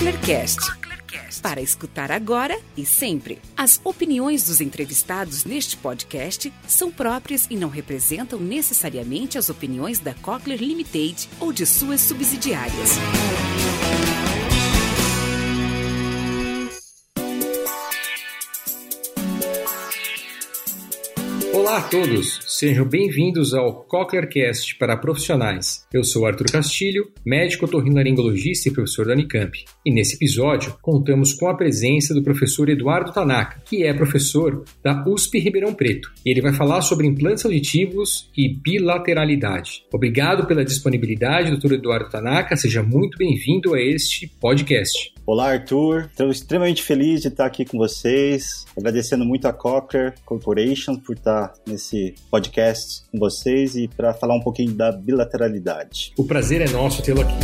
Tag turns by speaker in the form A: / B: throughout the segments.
A: Cochlearcast. Para escutar agora e sempre. As opiniões dos entrevistados neste podcast são próprias e não representam necessariamente as opiniões da Cochlear Limited ou de suas subsidiárias.
B: Olá a todos, sejam bem-vindos ao CochlearCast para profissionais. Eu sou Arthur Castilho, médico otorrinolaringologista e professor da Unicamp. E nesse episódio, contamos com a presença do professor Eduardo Tanaka, que é professor da USP Ribeirão Preto. E ele vai falar sobre implantes auditivos e bilateralidade. Obrigado pela disponibilidade, doutor Eduardo Tanaka, seja muito bem-vindo a este podcast.
C: Olá, Arthur. Estou extremamente feliz de estar aqui com vocês, agradecendo muito a Cochlear Corporation por estar nesse podcast com vocês e para falar um pouquinho da bilateralidade.
B: O prazer é nosso tê-lo aqui.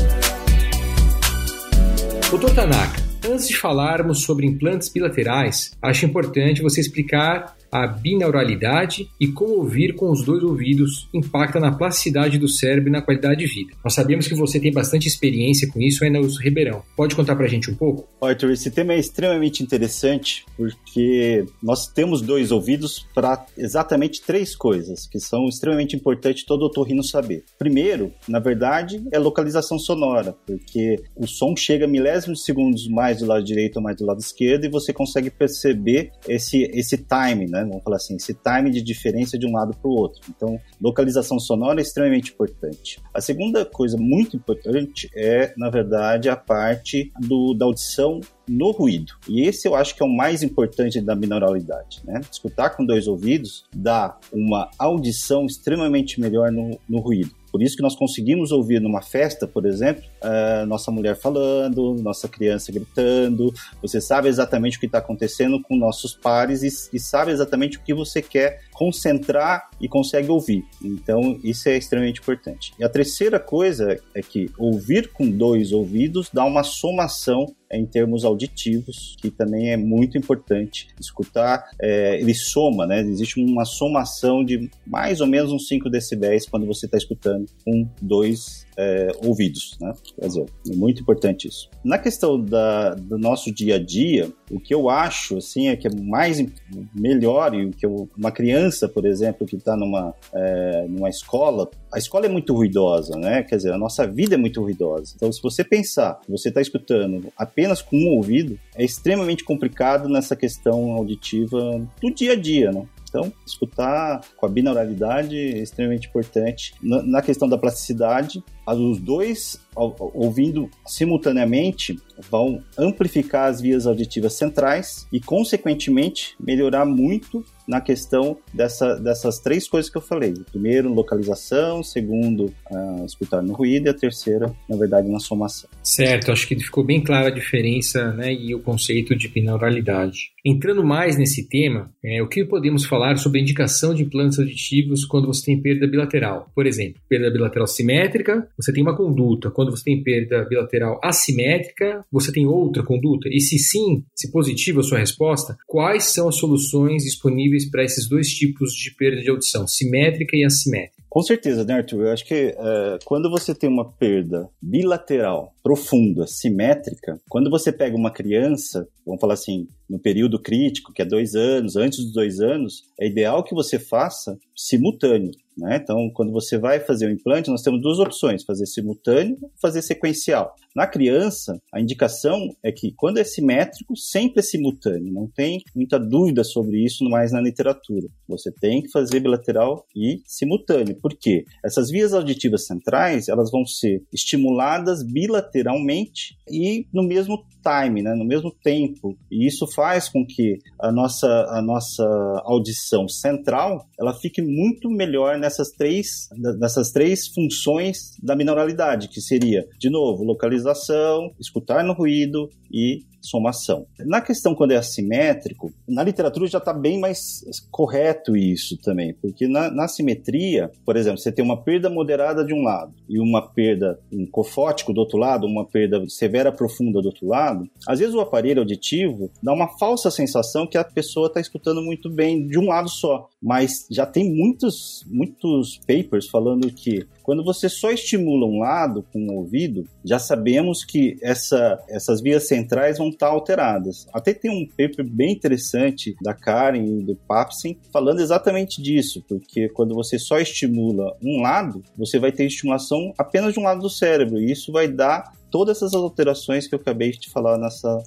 B: Doutor Tanaka, antes de falarmos sobre implantes bilaterais, acho importante você explicar a binauralidade e como ouvir com os dois ouvidos impacta na plasticidade do cérebro e na qualidade de vida. Nós sabemos que você tem bastante experiência com isso aí no Ribeirão. Pode contar pra gente um pouco?
C: Arthur, esse tema é extremamente interessante porque nós temos dois ouvidos para exatamente três coisas que são extremamente importantes todo otorrino saber. Primeiro, na verdade, é localização sonora, porque o som chega milésimos de segundos mais do lado direito ou mais do lado esquerdo e você consegue perceber esse, esse time, né? Vamos falar assim, esse time de diferença de um lado para o outro. Então, localização sonora é extremamente importante. A segunda coisa muito importante é, na verdade, a parte do, da audição no ruído. E esse eu acho que é o mais importante da binauralidade, né? Escutar com dois ouvidos dá uma audição extremamente melhor no, no ruído. Por isso que nós conseguimos ouvir numa festa, por exemplo, uh, nossa mulher falando, nossa criança gritando. Você sabe exatamente o que está acontecendo com nossos pares e, e, sabe exatamente o que você quer concentrar e consegue ouvir. Então, isso é extremamente importante. E a terceira coisa é que ouvir com dois ouvidos dá uma somação em termos auditivos, que também é muito importante. Escutar, é, ele soma, né? Existe uma somação de mais ou menos uns 5 decibéis quando você está escutando com dois é, ouvidos, né? Quer dizer, é muito importante isso. Na questão da, do nosso dia a dia, o que eu acho, assim, é que é mais melhor e o que eu, uma criança, por exemplo, que está numa, é, numa escola, a escola é muito ruidosa, né? Quer dizer, a nossa vida é muito ruidosa. Então, se você pensar você está escutando apenas com um ouvido, é extremamente complicado nessa questão auditiva do dia a dia, né? Então, escutar com a binauralidade é extremamente importante. Na, questão da plasticidade, os dois ouvindo simultaneamente vão amplificar as vias auditivas centrais e, consequentemente, melhorar muito na questão dessa, dessas três coisas que eu falei. Primeiro, localização, segundo, uh, escutar no ruído, e a terceira, na verdade, na somação.
B: Certo, acho que ficou bem clara a diferença né, e o conceito de binauralidade. Entrando mais nesse tema, é, o que podemos falar sobre a indicação de implantes auditivos quando você tem perda bilateral? Por exemplo, perda bilateral simétrica, você tem uma conduta. Quando você tem perda bilateral assimétrica, você tem outra conduta. E se sim, se positiva a sua resposta, quais são as soluções disponíveis para esses dois tipos de perda de audição, simétrica e assimétrica?
C: Com certeza, né, Arthur? Eu acho que uh, quando você tem uma perda bilateral, profunda, simétrica, quando você pega uma criança, vamos falar assim, no período crítico, que é dois anos, antes dos dois anos, é ideal que você faça simultâneo. Né? Então, quando você vai fazer o implante, nós temos duas opções: fazer simultâneo ou fazer sequencial. Na criança, a indicação é que, quando é simétrico, sempre é simultâneo. Não tem muita dúvida sobre isso mais na literatura. Você tem que fazer bilateral e simultâneo. Por quê? Essas vias auditivas centrais elas vão ser estimuladas bilateralmente e no mesmo time, né? no mesmo tempo. E isso faz com que a nossa, a nossa audição central ela fique muito melhor nessas três, nessas três funções da mineralidade, que seria, de novo, localização, escutar no ruído e somação. Na questão quando é assimétrico, na literatura já está bem mais correto isso também, porque na, na simetria, por exemplo, você tem uma perda moderada de um lado e uma perda um cofótico do outro lado, uma perda severa profunda do outro lado, às vezes o aparelho auditivo dá uma falsa sensação que a pessoa está escutando muito bem de um lado só, mas já tem muitos, muitos papers falando que Quando você só estimula um lado com o ouvido, já sabemos que essa, essas vias centrais vão estar alteradas. Até tem um paper bem interessante da Karen e do Papsen falando exatamente disso, porque quando você só estimula um lado, você vai ter estimulação apenas de um lado do cérebro, e isso vai dar todas essas alterações que eu acabei de falar nessa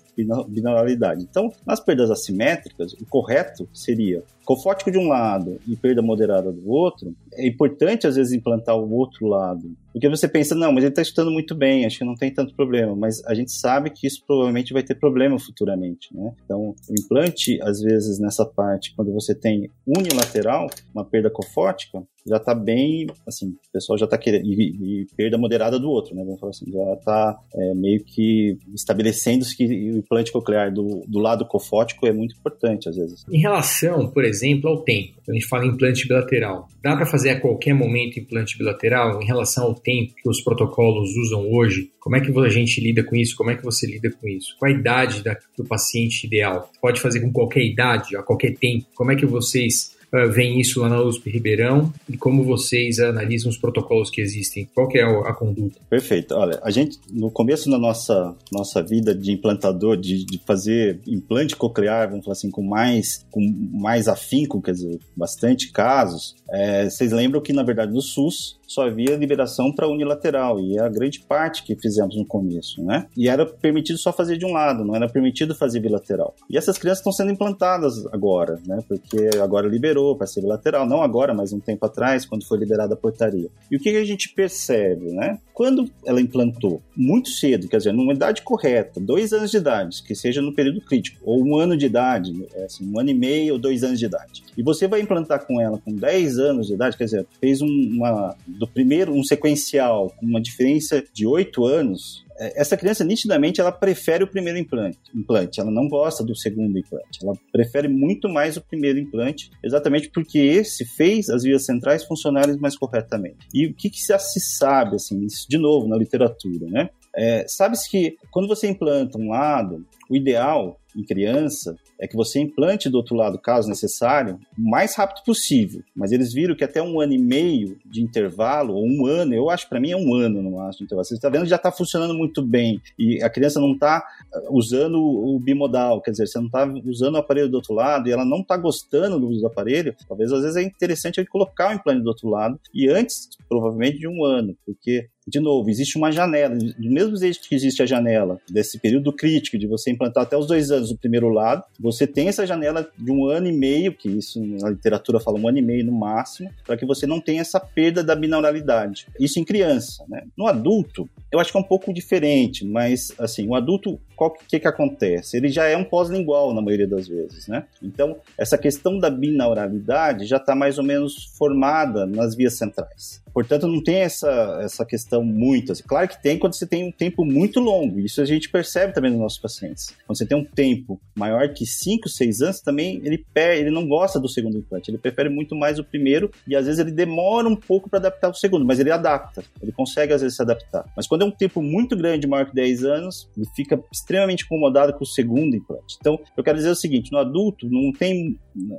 C: binauralidade. Então, nas perdas assimétricas, o correto seria cofótico de um lado e perda moderada do outro, é importante às vezes implantar o outro lado. Porque você pensa, não, mas ele está estudando muito bem, acho que não tem tanto problema. Mas a gente sabe que isso provavelmente vai ter problema futuramente, né? Então, o implante, às vezes, nessa parte, quando você tem unilateral, uma perda cofótica, já está bem, assim, o pessoal já está querendo, e, e, perda moderada do outro, né? Vamos falar assim, já está é, meio que estabelecendo-se que o implante coclear do, do lado cofótico é muito importante, às vezes.
B: Em relação, por exemplo, ao tempo. A gente fala implante bilateral. Dá para fazer a qualquer momento implante bilateral em relação ao tempo que os protocolos usam hoje? Como é que a gente lida com isso? Como é que você lida com isso? Qual a idade da, do paciente ideal? Pode fazer com qualquer idade, a qualquer tempo? Como é que vocês uh, veem isso lá na USP Ribeirão e como vocês analisam os protocolos que existem? Qual que é a, conduta?
C: Perfeito. Olha, a gente, no começo da nossa, nossa vida de implantador, de, de fazer implante coclear, vamos falar assim, com mais, com mais afinco, quer dizer, bastante casos, é, vocês lembram que, na verdade, no SUS, só havia liberação para unilateral, e é a grande parte que fizemos no começo, né? E era permitido só fazer de um lado, não era permitido fazer bilateral. E essas crianças estão sendo implantadas agora, né? Porque agora liberou para ser bilateral, não agora, mas um tempo atrás, quando foi liberada a portaria. E o que a gente percebe, né? Quando ela implantou muito cedo, quer dizer, numa idade correta, dois anos de idade, que seja no período crítico, ou um ano de idade, é assim, um ano e meio ou dois anos de idade, e você vai implantar com ela com 10 anos de idade, quer dizer, fez um, uma do primeiro um sequencial com uma diferença de oito anos, é, essa criança nitidamente ela prefere o primeiro implante, implante, ela não gosta do segundo implante, ela prefere muito mais o primeiro implante, exatamente porque esse fez as vias centrais funcionarem mais corretamente. E o que, que já se sabe, assim, isso de novo na literatura, né? É, Sabe-se que quando você implanta um lado, o ideal em criança é que você implante do outro lado, caso necessário, o mais rápido possível. Mas eles viram que até um ano e meio de intervalo, ou um ano, eu acho para mim é um ano no máximo de intervalo. Você está vendo já está funcionando muito bem e a criança não está uh, usando o bimodal, quer dizer, você não está usando o aparelho do outro lado e ela não está gostando do uso do aparelho, talvez às vezes é interessante colocar o implante do outro lado e antes, provavelmente, de um ano, porque de novo, existe uma janela, do mesmo jeito que existe a janela desse período crítico de você implantar até os dois anos o primeiro lado, você tem essa janela de um ano e meio, que isso na literatura fala um ano e meio no máximo, para que você não tenha essa perda da binauralidade. Isso em criança, né? No adulto, eu acho que é um pouco diferente, mas assim, o adulto, o que que acontece? Ele já é um pós-lingual na maioria das vezes, né? Então, essa questão da binauralidade já está mais ou menos formada nas vias centrais. Portanto, não tem essa, essa questão muito. Assim. Claro que tem quando você tem um tempo muito longo. Isso a gente percebe também nos nossos pacientes. Quando você tem um tempo maior que 5, 6 anos, também ele, ele não gosta do segundo implante. Ele prefere muito mais o primeiro e às vezes ele demora um pouco para adaptar o segundo, mas ele adapta. Ele consegue às vezes se adaptar. Mas quando é um tempo muito grande, maior que 10 anos, ele fica extremamente incomodado com o segundo implante. Então, eu quero dizer o seguinte: no adulto, não tem.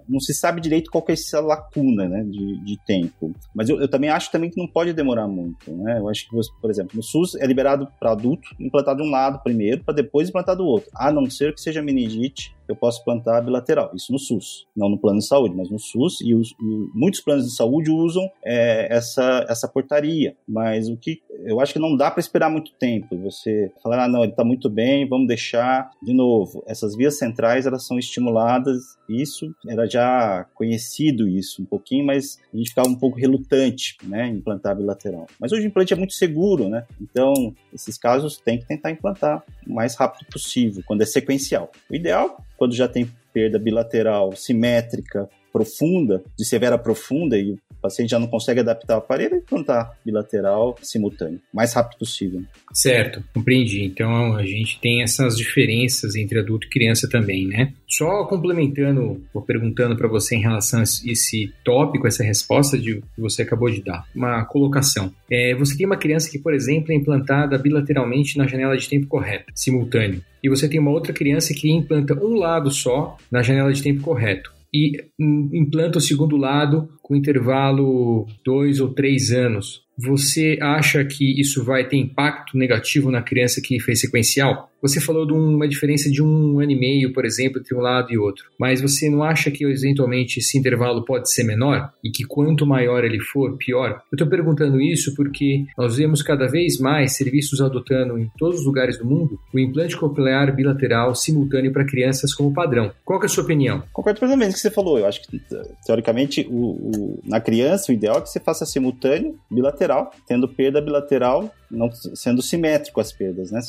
C: Não se sabe direito qual é essa lacuna né, de, de tempo. Mas eu, eu também acho também que não pode demorar muito, né? Eu acho que, você, por exemplo, no SUS é liberado para adulto implantar de um lado primeiro, para depois implantar do outro, a não ser que seja meningite eu posso plantar bilateral. Isso no SUS, não no plano de saúde, mas no SUS. E, os, muitos planos de saúde usam é, essa, essa portaria. Mas o que eu acho que não dá para esperar muito tempo. Você falar, ah, não, ele está muito bem, vamos deixar. De novo, essas vias centrais elas são estimuladas. Isso era já conhecido isso um pouquinho, mas a gente ficava um pouco relutante, né, em implantar bilateral. Mas hoje o implante é muito seguro, né? Então esses casos tem que tentar implantar o mais rápido possível, quando é sequencial. O ideal quando já tem perda bilateral simétrica profunda, de severa profunda, e o paciente já não consegue adaptar o aparelho, e plantar bilateral simultâneo, mais rápido possível.
B: Certo, compreendi. Então a gente tem essas diferenças entre adulto e criança também, né? Só complementando, ou perguntando para você em relação a esse tópico, essa resposta de, que você acabou de dar, uma colocação. É, você tem uma criança que, por exemplo, é implantada bilateralmente na janela de tempo correta, simultâneo, e você tem uma outra criança que implanta um lado só na janela de tempo correto e implanta o segundo lado com intervalo dois ou três anos. você acha que isso vai ter impacto negativo na criança que fez sequencial? Você falou de uma diferença de um ano e meio, por exemplo, entre um lado e outro. Mas você não acha que eventualmente esse intervalo pode ser menor? E que quanto maior ele for, pior? Eu estou perguntando isso porque nós vemos cada vez mais serviços adotando em todos os lugares do mundo o implante coclear bilateral simultâneo para crianças como padrão. Qual é a sua opinião?
C: Concordo plenamente com o que você falou. Eu acho que, teoricamente, o, o, na criança, o ideal é que você faça simultâneo, bilateral, tendo perda bilateral não sendo simétrico as perdas, né?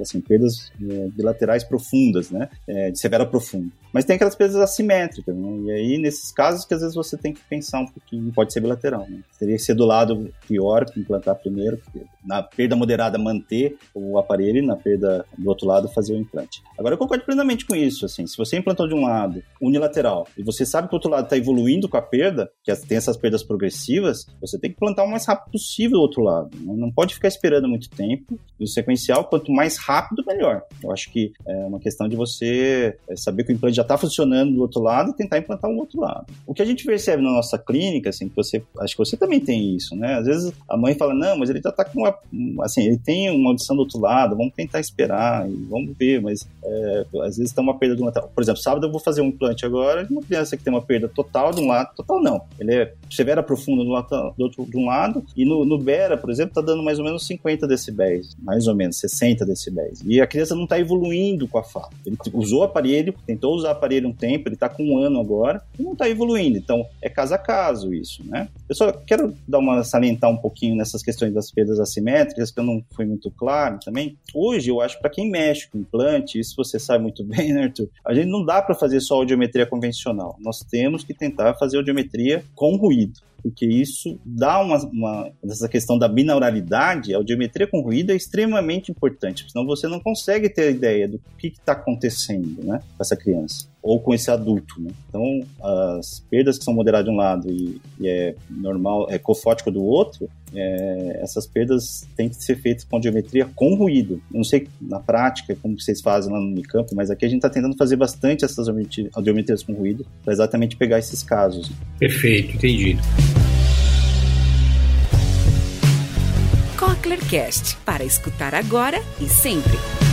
C: Assim, perdas é, bilaterais profundas, né? É, de severa profunda. Mas tem aquelas perdas assimétricas, né? E aí, nesses casos, que às vezes você tem que pensar um pouquinho, pode ser bilateral, né? Teria que ser do lado pior, implantar primeiro, na perda moderada manter o aparelho e na perda do outro lado fazer o implante. Agora, eu concordo plenamente com isso, assim, se você implantou de um lado unilateral e você sabe que o outro lado está evoluindo com a perda, que tem essas perdas progressivas, você tem que implantar o mais rápido possível o outro lado. Né? Não pode ficar esperando muito tempo. E o sequencial, quanto mais rápido, melhor. Eu acho que é uma questão de você é, saber que o implante já está funcionando do outro lado e tentar implantar um outro lado. O que a gente percebe na nossa clínica, assim, que você, acho que você também tem isso, né? Às vezes a mãe fala, não, mas ele já está com uma, assim, ele tem uma audição do outro lado, vamos tentar esperar e vamos ver, mas é, às vezes tem uma perda de um lado. Por exemplo, sábado eu vou fazer um implante agora de uma criança que tem uma perda total de um lado, total não. Ele é severa profunda do, do outro, de um lado e no, no Bera, por exemplo, está dando mais ou menos 50 50 decibéis, mais ou menos 60 decibéis. E a criança não está evoluindo com a fala. Ele usou aparelho, tentou usar aparelho um tempo, ele está com um ano agora, e não está evoluindo. Então, é caso a caso isso, né? Eu só quero dar uma salientar um pouquinho nessas questões das perdas assimétricas, que eu não fui muito claro também. Hoje, eu acho para quem mexe com implante, isso você sabe muito bem, né, Arthur? A gente não dá para fazer só audiometria convencional. Nós temos que tentar fazer audiometria com ruído porque isso dá uma, uma essa questão da binauralidade, a audiometria com ruído é extremamente importante, senão você não consegue ter ideia do que está acontecendo, né, com essa criança ou com esse adulto, né? Então, as perdas que são moderadas de um lado e, e é normal, é cofótico do outro, é, essas perdas têm que ser feitas com audiometria com ruído. Eu não sei na prática como vocês fazem lá no Unicamp, mas aqui a gente está tentando fazer bastante essas audiometrias com ruído para exatamente pegar esses casos.
B: Perfeito, entendido.
A: Cochlearcast, para escutar agora e sempre.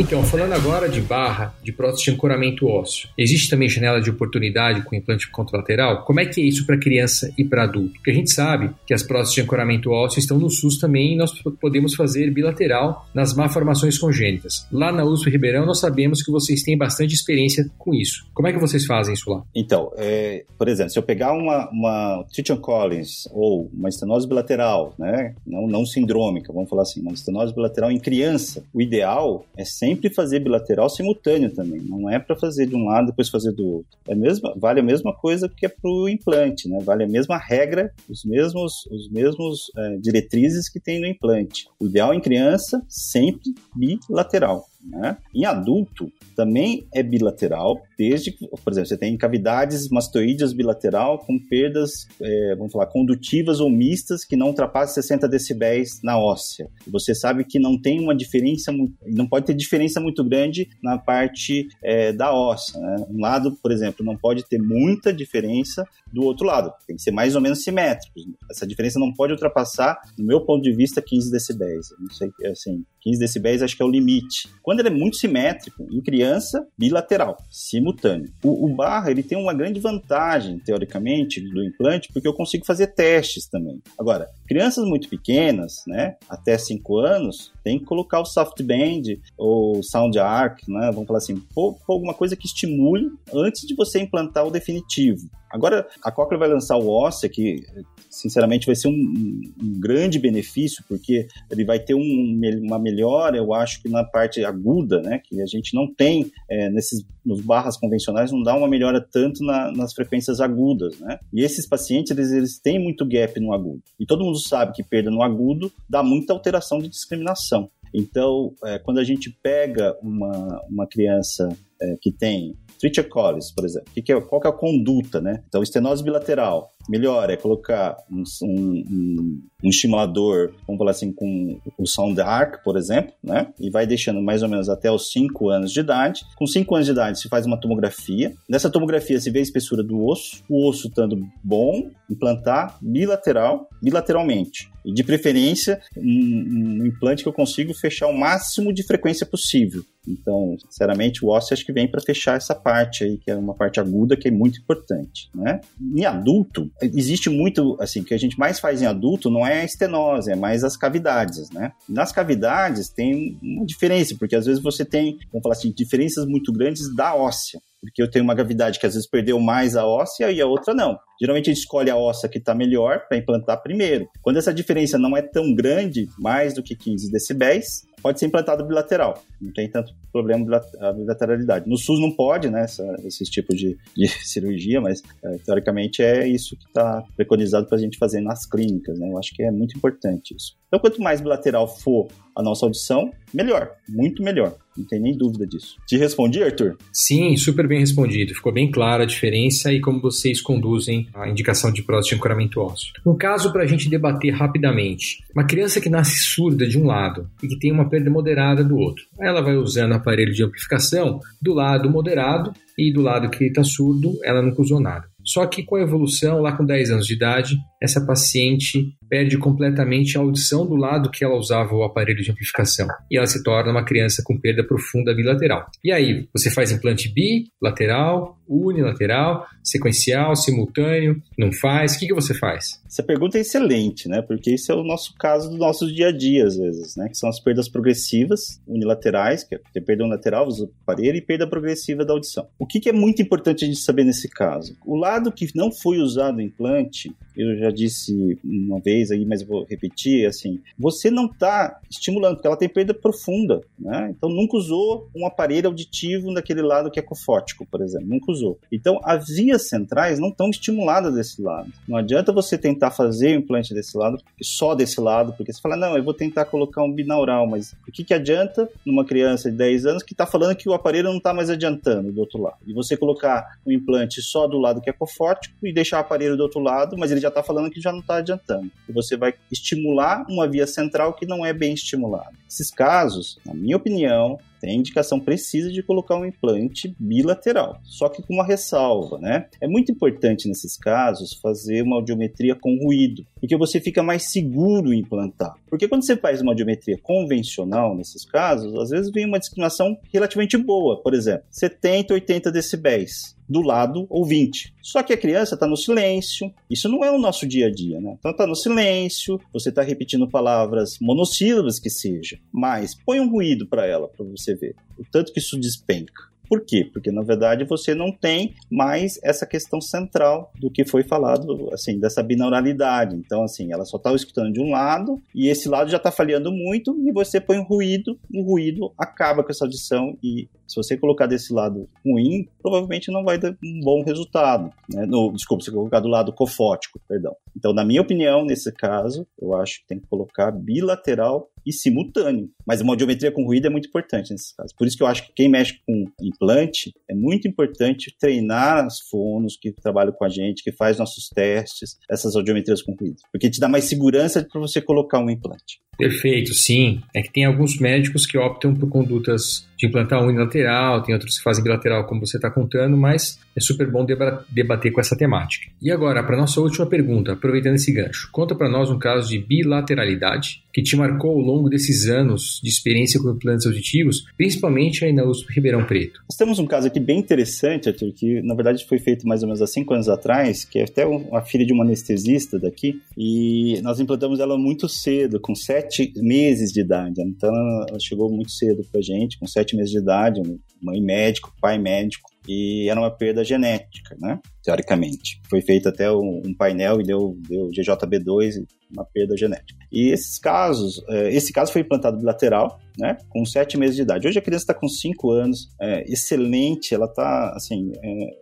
B: Então, falando agora de barra, de prótese de ancoramento ósseo, existe também janela de oportunidade com implante contralateral? Como é que é isso para criança e para adulto? Porque a gente sabe que as próteses de ancoramento ósseo estão no SUS também e nós podemos fazer bilateral nas malformações congênitas. Lá na USP Ribeirão nós sabemos que vocês têm bastante experiência com isso. Como é que vocês fazem isso lá?
C: Então, é, por exemplo, se eu pegar uma, uma Trichon Collins ou uma estenose bilateral, né, não, não sindrômica, vamos falar assim, uma estenose bilateral em criança, o ideal é sempre fazer bilateral simultâneo também. Não é para fazer de um lado depois fazer do outro. É mesmo, vale a mesma coisa que é para o implante, né? Vale a mesma regra, os mesmos, os mesmos é, diretrizes que tem no implante. O ideal em criança sempre bilateral. Né? Em adulto, também é bilateral, desde que, por exemplo, você tem cavidades mastoídeas bilateral com perdas, é, vamos falar, condutivas ou mistas que não ultrapassam 60 decibéis na óssea. Você sabe que não tem uma diferença, não pode ter diferença muito grande na parte é, da óssea. Né? Um lado, por exemplo, não pode ter muita diferença do outro lado, tem que ser mais ou menos simétrico. Essa diferença não pode ultrapassar, no meu ponto de vista, 15 decibéis. não sei, assim, 15 decibéis acho que é o limite. Quando ele é muito simétrico, em criança, bilateral, simultâneo. O, o barra, ele tem uma grande vantagem, teoricamente, do implante, porque eu consigo fazer testes também. Agora, crianças muito pequenas, né, até 5 anos, tem que colocar o softband ou sound arc, né, vamos falar assim, alguma coisa que estimule antes de você implantar o definitivo. Agora, a Cochlear vai lançar o Óssea, que sinceramente vai ser um, um, grande benefício, porque ele vai ter um, uma melhora, eu acho que na parte aguda, né, que a gente não tem é, nesses, nos barras convencionais, não dá uma melhora tanto na, nas frequências agudas, né? E esses pacientes, eles, eles têm muito gap no agudo. E todo mundo sabe que perda no agudo dá muita alteração de discriminação. Então, é, quando a gente pega uma, uma criança é, que tem trichocolis, por exemplo, que que é, qual que é a conduta, né? Então, estenose bilateral, melhor é colocar um, um, um estimulador, vamos falar assim, com o Sound Arc, por exemplo, né? E vai deixando mais ou menos até os 5 anos de idade. Com 5 anos de idade se faz uma tomografia. Nessa tomografia se vê a espessura do osso, o osso estando bom, implantar bilateral, bilateralmente. E de preferência, um, um, implante que eu consigo fechar o máximo de frequência possível. Então, sinceramente, o ósseo acho que vem para fechar essa parte aí, que é uma parte aguda que é muito importante, né? Em adulto, existe muito, assim, que a gente mais faz em adulto não é a estenose, é mais as cavidades, né? Nas cavidades tem uma diferença, porque às vezes você tem, vamos falar assim, diferenças muito grandes da óssea porque eu tenho uma gravidade que às vezes perdeu mais a óssea e a outra não. Geralmente a gente escolhe a óssea que está melhor para implantar primeiro. Quando essa diferença não é tão grande, mais do que 15 decibéis, pode ser implantado bilateral. Não tem tanto problema a bilateralidade. No SUS não pode, né, essa, esses tipos de, de cirurgia, mas é, teoricamente é isso que está preconizado para a gente fazer nas clínicas, né? Eu acho que é muito importante isso. Então, quanto mais bilateral for a nossa audição, melhor, muito melhor. Não tem nem dúvida disso. Te respondi, Arthur?
B: Sim, super bem respondido. Ficou bem clara a diferença e como vocês conduzem a indicação de prótese de ancoramento ósseo. Um caso para a gente debater rapidamente. Uma criança que nasce surda de um lado e que tem uma perda moderada do outro. Ela vai usando aparelho de amplificação do lado moderado e do lado que está surdo, ela nunca usou nada. Só que com a evolução, lá com 10 anos de idade, essa paciente perde completamente a audição do lado que ela usava o aparelho de amplificação e ela se torna uma criança com perda profunda bilateral. E aí, você faz implante bilateral, unilateral, sequencial, simultâneo, não faz? O que, que você faz?
C: Essa pergunta é excelente, né? Porque isso é o nosso caso do nosso dia a dia, às vezes, né? Que são as perdas progressivas, unilaterais, que é perda unilateral do aparelho, e perda progressiva da audição. O que, que é muito importante a gente saber nesse caso? O lado que não foi usado o implante, eu já disse uma vez aí, mas eu vou repetir, assim, você não está estimulando, porque ela tem perda profunda, né? Então nunca usou um aparelho auditivo naquele lado que é cofótico, por exemplo, nunca usou. Então as vias centrais não estão estimuladas desse lado. Não adianta você tentar fazer o implante desse lado, só desse lado, porque você fala, não, eu vou tentar colocar um binaural, mas o que, que adianta numa criança de 10 anos que está falando que o aparelho não está mais adiantando do outro lado? E você colocar um implante só do lado que é cofótico e deixar o aparelho do outro lado, mas ele já está falando que já não está adiantando. E você vai estimular uma via central que não é bem estimulada. Esses casos, na minha opinião, tem indicação precisa de colocar um implante bilateral, só que com uma ressalva, né? É muito importante nesses casos fazer uma audiometria com ruído, porque você fica mais seguro em implantar. Porque quando você faz uma audiometria convencional, nesses casos, às vezes vem uma discriminação relativamente boa, por exemplo, 70, 80 decibéis do lado ouvinte. Só que a criança está no silêncio. Isso não é o nosso dia a dia, né? Então está no silêncio, você está repetindo palavras monossílabas que seja, mas põe um ruído para ela, para você ver o tanto que isso despenca. Por quê? Porque na verdade você não tem mais essa questão central do que foi falado, assim, dessa binauralidade. Então, assim, ela só está escutando de um lado e esse lado já está falhando muito e você põe um ruído, o ruído acaba com essa audição e se você colocar desse lado ruim, provavelmente não vai dar um bom resultado. Né? No, desculpa, se colocar do lado cofótico, perdão. Então, na minha opinião, nesse caso, eu acho que tem que colocar bilateral e simultâneo. Mas uma audiometria com ruído é muito importante nesses casos. Por isso que eu acho que quem mexe com implante é muito importante treinar as fonos que trabalham com a gente, que faz nossos testes, essas audiometrias com ruído. Porque te dá mais segurança para você colocar um implante.
B: Perfeito, sim. É que tem alguns médicos que optam por condutas de implantar unilateral, tem outros que fazem bilateral, como você está contando, mas é super bom debater com essa temática. E agora, para nossa última pergunta, aproveitando esse gancho, conta para nós um caso de bilateralidade que te marcou ao longo desses anos de experiência com implantes auditivos, principalmente aí na USP Ribeirão Preto.
C: Nós temos um caso aqui bem interessante, Arthur, que na verdade foi feito mais ou menos há cinco anos atrás, que é até uma filha de uma anestesista daqui, e nós implantamos ela muito cedo, com sete meses de idade. Então ela chegou muito cedo para gente, com sete meses de idade, mãe médico, pai médico e era uma perda genética, né? Teoricamente. Foi feito até um painel e deu, deu GJB2, uma perda genética. E esses casos, é, esse caso foi implantado bilateral, né? Com sete meses de idade. Hoje a criança está com cinco anos, é, excelente, ela está, assim, é,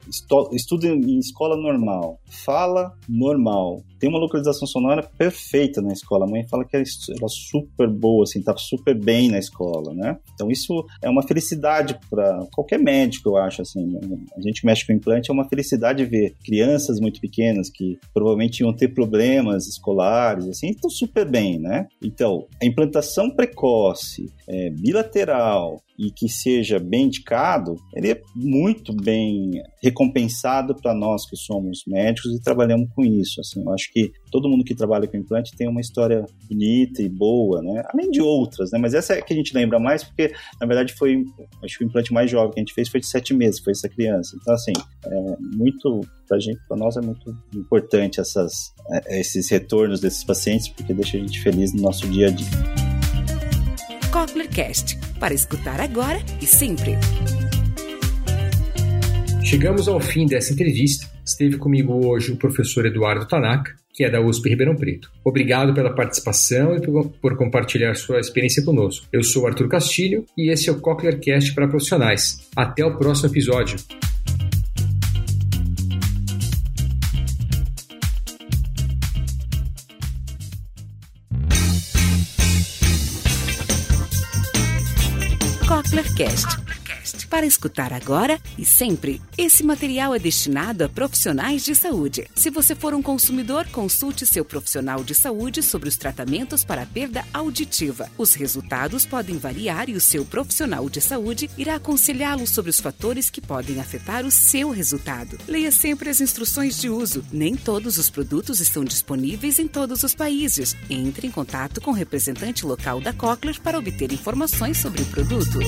C: estuda em escola normal, fala normal, tem uma localização sonora perfeita na escola. A mãe fala que ela é super boa, assim, tá super bem na escola, né? Então isso é uma felicidade para qualquer médico, eu acho, assim. Né? A gente mexe com implante, é uma felicidade ver crianças muito pequenas que provavelmente iam ter problemas escolares, assim, estão super bem, né? Então, a implantação precoce, é, bilateral, e que seja bem indicado, ele é muito bem recompensado para nós que somos médicos e trabalhamos com isso. Assim, eu acho que todo mundo que trabalha com implante tem uma história bonita e boa, né? Além de outras, né? Mas essa é que a gente lembra mais porque, na verdade, foi acho que o implante mais jovem que a gente fez foi de sete meses, foi essa criança. Então, assim, é muito para gente, para nós é muito importante essas, é, esses retornos desses pacientes porque deixa a gente feliz no nosso dia a dia.
A: Cochlearcast, para escutar agora e sempre.
B: Chegamos ao fim dessa entrevista. Esteve comigo hoje o professor Eduardo Tanaka, que é da USP Ribeirão Preto. Obrigado pela participação e por, compartilhar sua experiência conosco. Eu sou Arthur Castilho e esse é o Cochlearcast para profissionais. Até o próximo episódio.
A: Cochlearcast para escutar agora e sempre. Esse material é destinado a profissionais de saúde. Se você for um consumidor, consulte seu profissional de saúde sobre os tratamentos para perda auditiva. Os resultados podem variar e o seu profissional de saúde irá aconselhá-lo sobre os fatores que podem afetar o seu resultado. Leia sempre as instruções de uso. Nem todos os produtos estão disponíveis em todos os países. Entre em contato com o representante local da Cochlear para obter informações sobre o produto.